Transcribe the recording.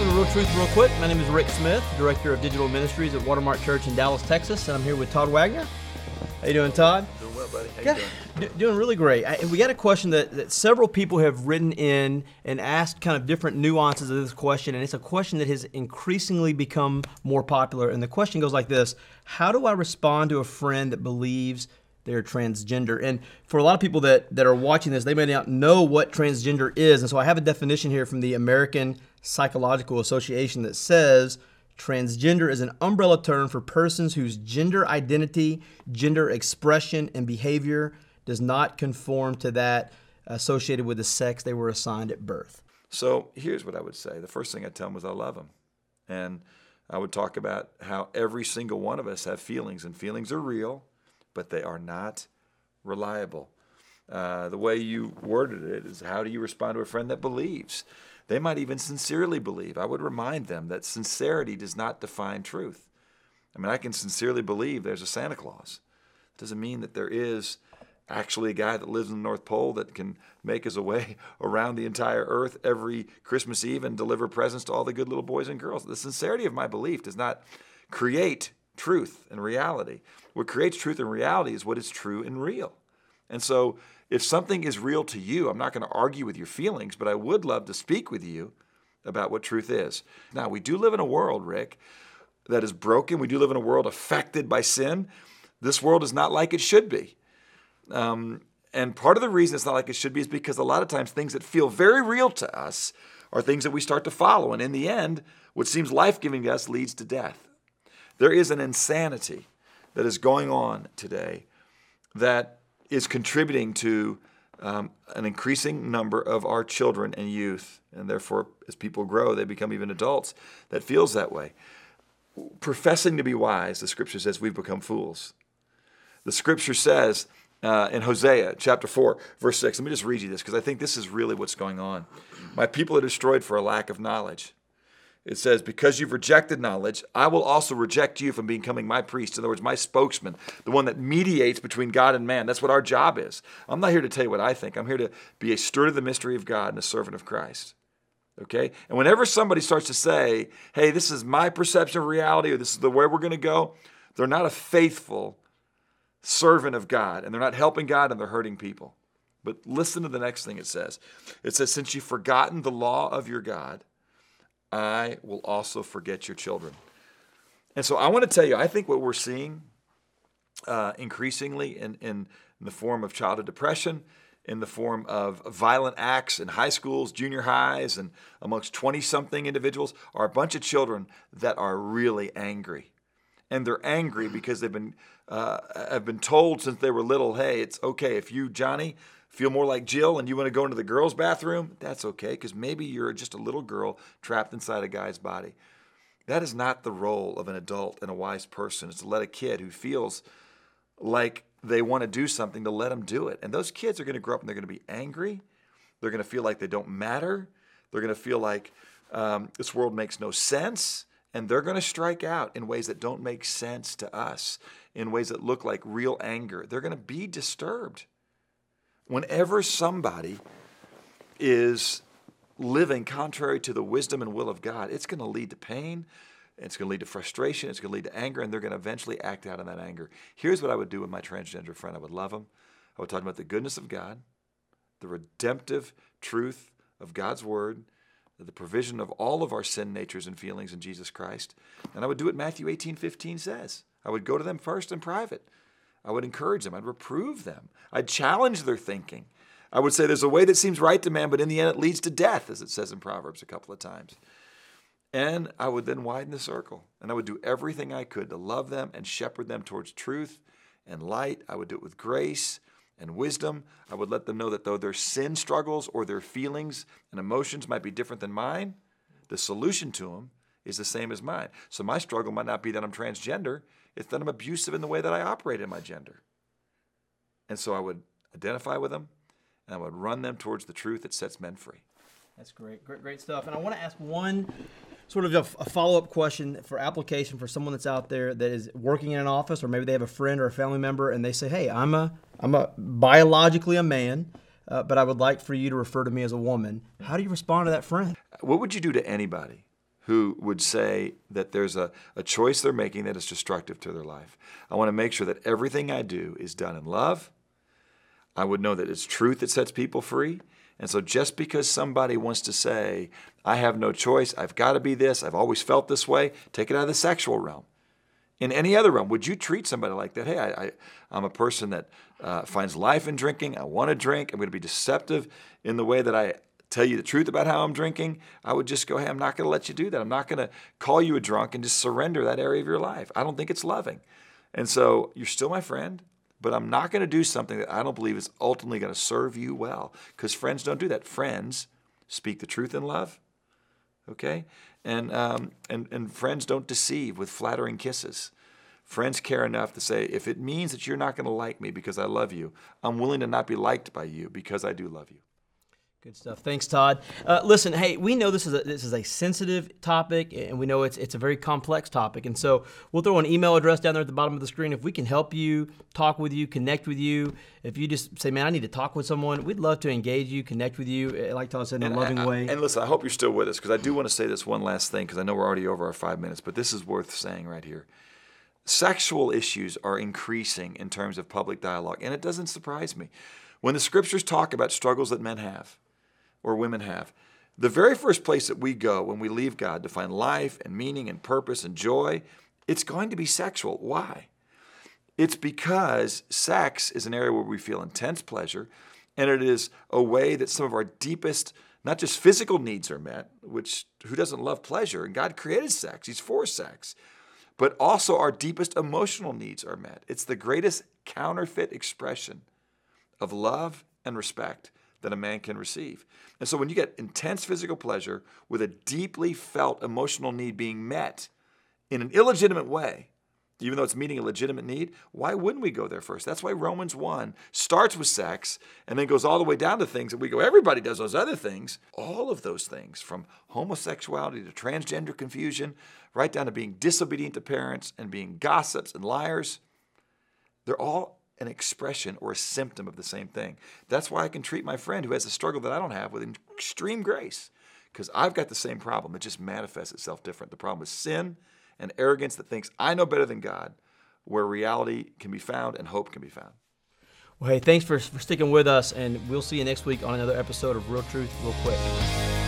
welcome to Real Truth Real Quick. My name is Rick Smith, Director of Digital Ministries at Watermark Church in Dallas, Texas, and I'm here with Todd Wagner. How you doing, Todd? Doing well, buddy. How Yeah, you doing? d- doing really great. I, we got a question that, that several people have written in and asked kind of different nuances of this question, and it's a question that has increasingly become more popular. And the question goes like this How do I respond to a friend that believes they're transgender? And for a lot of people that, that are watching this, they may not know what transgender is. And so I have a definition here from the American Psychological Association that says, Transgender is an umbrella term for persons whose gender identity, gender expression, and behavior does not conform to that associated with the sex they were assigned at birth. So here's what I would say. The first thing I'd tell them is I love them, and I would talk about how every single one of us have feelings, and feelings are real, but they are not reliable. Uh, the way you worded it is how do you respond to a friend that believes? They might even sincerely believe. I would remind them that sincerity does not define truth. I mean, I can sincerely believe there's a Santa Claus. It doesn't mean that there is actually a guy that lives in the North Pole that can make his way around the entire earth every Christmas Eve and deliver presents to all the good little boys and girls. The sincerity of my belief does not create truth and reality. What creates truth and reality is what is true and real. And so, if something is real to you, I'm not going to argue with your feelings, but I would love to speak with you about what truth is. Now, we do live in a world, Rick, that is broken. We do live in a world affected by sin. This world is not like it should be. Um, and part of the reason it's not like it should be is because a lot of times things that feel very real to us are things that we start to follow. And in the end, what seems life giving to us leads to death. There is an insanity that is going on today that is contributing to um, an increasing number of our children and youth, and therefore, as people grow, they become even adults, that feels that way. Professing to be wise, the scripture says we've become fools. The scripture says uh, in Hosea chapter 4, verse 6, let me just read you this because I think this is really what's going on. My people are destroyed for a lack of knowledge. It says, Because you've rejected knowledge, I will also reject you from becoming my priest. In other words, my spokesman, the one that mediates between God and man. That's what our job is. I'm not here to tell you what I think. I'm here to be a steward of the mystery of God and a servant of Christ. Okay? And whenever somebody starts to say, hey, this is my perception of reality or this is the way we're going to go, they're not a faithful servant of God and they're not helping God and they're hurting people. But listen to the next thing it says. It says, Since you've forgotten the law of your God, I will also forget your children. And so I want to tell you, I think what we're seeing uh, increasingly in, in, in the form of childhood depression, in the form of violent acts in high schools, junior highs, and amongst 20 something individuals are a bunch of children that are really angry. And they're angry because they've been, uh, have been told since they were little hey, it's okay if you, Johnny, feel more like Jill and you want to go into the girls' bathroom, that's okay because maybe you're just a little girl trapped inside a guy's body. That is not the role of an adult and a wise person. It's to let a kid who feels like they want to do something to let them do it. And those kids are going to grow up and they're going to be angry. They're going to feel like they don't matter. They're going to feel like um, this world makes no sense. And they're going to strike out in ways that don't make sense to us, in ways that look like real anger. They're going to be disturbed. Whenever somebody is living contrary to the wisdom and will of God, it's going to lead to pain. It's going to lead to frustration. It's going to lead to anger, and they're going to eventually act out in that anger. Here's what I would do with my transgender friend I would love him. I would talk about the goodness of God, the redemptive truth of God's word, the provision of all of our sin natures and feelings in Jesus Christ. And I would do what Matthew 18 15 says. I would go to them first in private. I would encourage them. I'd reprove them. I'd challenge their thinking. I would say there's a way that seems right to man, but in the end it leads to death, as it says in Proverbs a couple of times. And I would then widen the circle. And I would do everything I could to love them and shepherd them towards truth and light. I would do it with grace and wisdom. I would let them know that though their sin struggles or their feelings and emotions might be different than mine, the solution to them is the same as mine. So my struggle might not be that I'm transgender, it's that I'm abusive in the way that I operate in my gender. And so I would identify with them and I would run them towards the truth that sets men free. That's great, great, great stuff. And I want to ask one sort of a, a follow up question for application for someone that's out there that is working in an office, or maybe they have a friend or a family member, and they say, "Hey, I'm a I'm a biologically a man, uh, but I would like for you to refer to me as a woman." How do you respond to that friend? What would you do to anybody who would say that there's a, a choice they're making that is destructive to their life. I want to make sure that everything I do is done in love. I would know that it's truth that sets people free. And so just because somebody wants to say, I have no choice, I've got to be this, I've always felt this way, take it out of the sexual realm. In any other realm, would you treat somebody like that? Hey, I, am a person that uh, finds life in drinking. I want to drink. I'm going to be deceptive in the way that I tell you the truth about how I'm drinking. I would just go, hey, I'm not going to let you do that. I'm not going to call you a drunk and just surrender that area of your life. I don't think it's loving. And so you're still my friend but I'm not going to do something that I don't believe is ultimately going to serve you well because friends don't do that. Friends speak the truth in love, okay? And, um, and, and friends don't deceive with flattering kisses. Friends care enough to say, if it means that you're not going to like me because I love you, I'm willing to not be liked by you because I do love you. Good stuff. Thanks, Todd. Uh, listen, hey, we know this is a, this is a sensitive topic, and we know it's it's a very complex topic, and so we'll throw an email address down there at the bottom of the screen. If we can help you, talk with you, connect with you, if you just say, "Man, I need to talk with someone," we'd love to engage you, connect with you, eh, like Todd said, in and a loving I, way. And listen, I hope you're still with us because I do want to say this one last thing because I know we're already over our five minutes, but this is worth saying right here. Sexual issues are increasing in terms of public dialogue, and it doesn't surprise me when the scriptures talk about struggles that men have or women have. The very first place that we go when we leave God to find life and meaning and purpose and joy, it's going to be sexual. Why? It's because sex is an area where we feel intense pleasure, and it is a way that some of our deepest, not just physical needs are met, which who doesn't love pleasure? And God created sex, He's for sex, but also our deepest emotional needs are met. It's the greatest counterfeit expression of love and respect that a man can receive. And so when you get intense physical pleasure with a deeply felt emotional need being met in an illegitimate way, even though it's meeting a legitimate need, why wouldn't we go there first? That's why Romans 1 starts with sex and then goes all the way down to things that we go, everybody does those other things. All of those things, from homosexuality to transgender confusion, right down to being disobedient to parents and being gossips and liars, they're all an expression or a symptom of the same thing. That's why I can treat my friend who has a struggle that I don't have with extreme grace because I've got the same problem. It just manifests itself different. The problem is sin and arrogance that thinks I know better than God, where reality can be found and hope can be found. Well, hey, thanks for, for sticking with us, and we'll see you next week on another episode of Real Truth, Real Quick.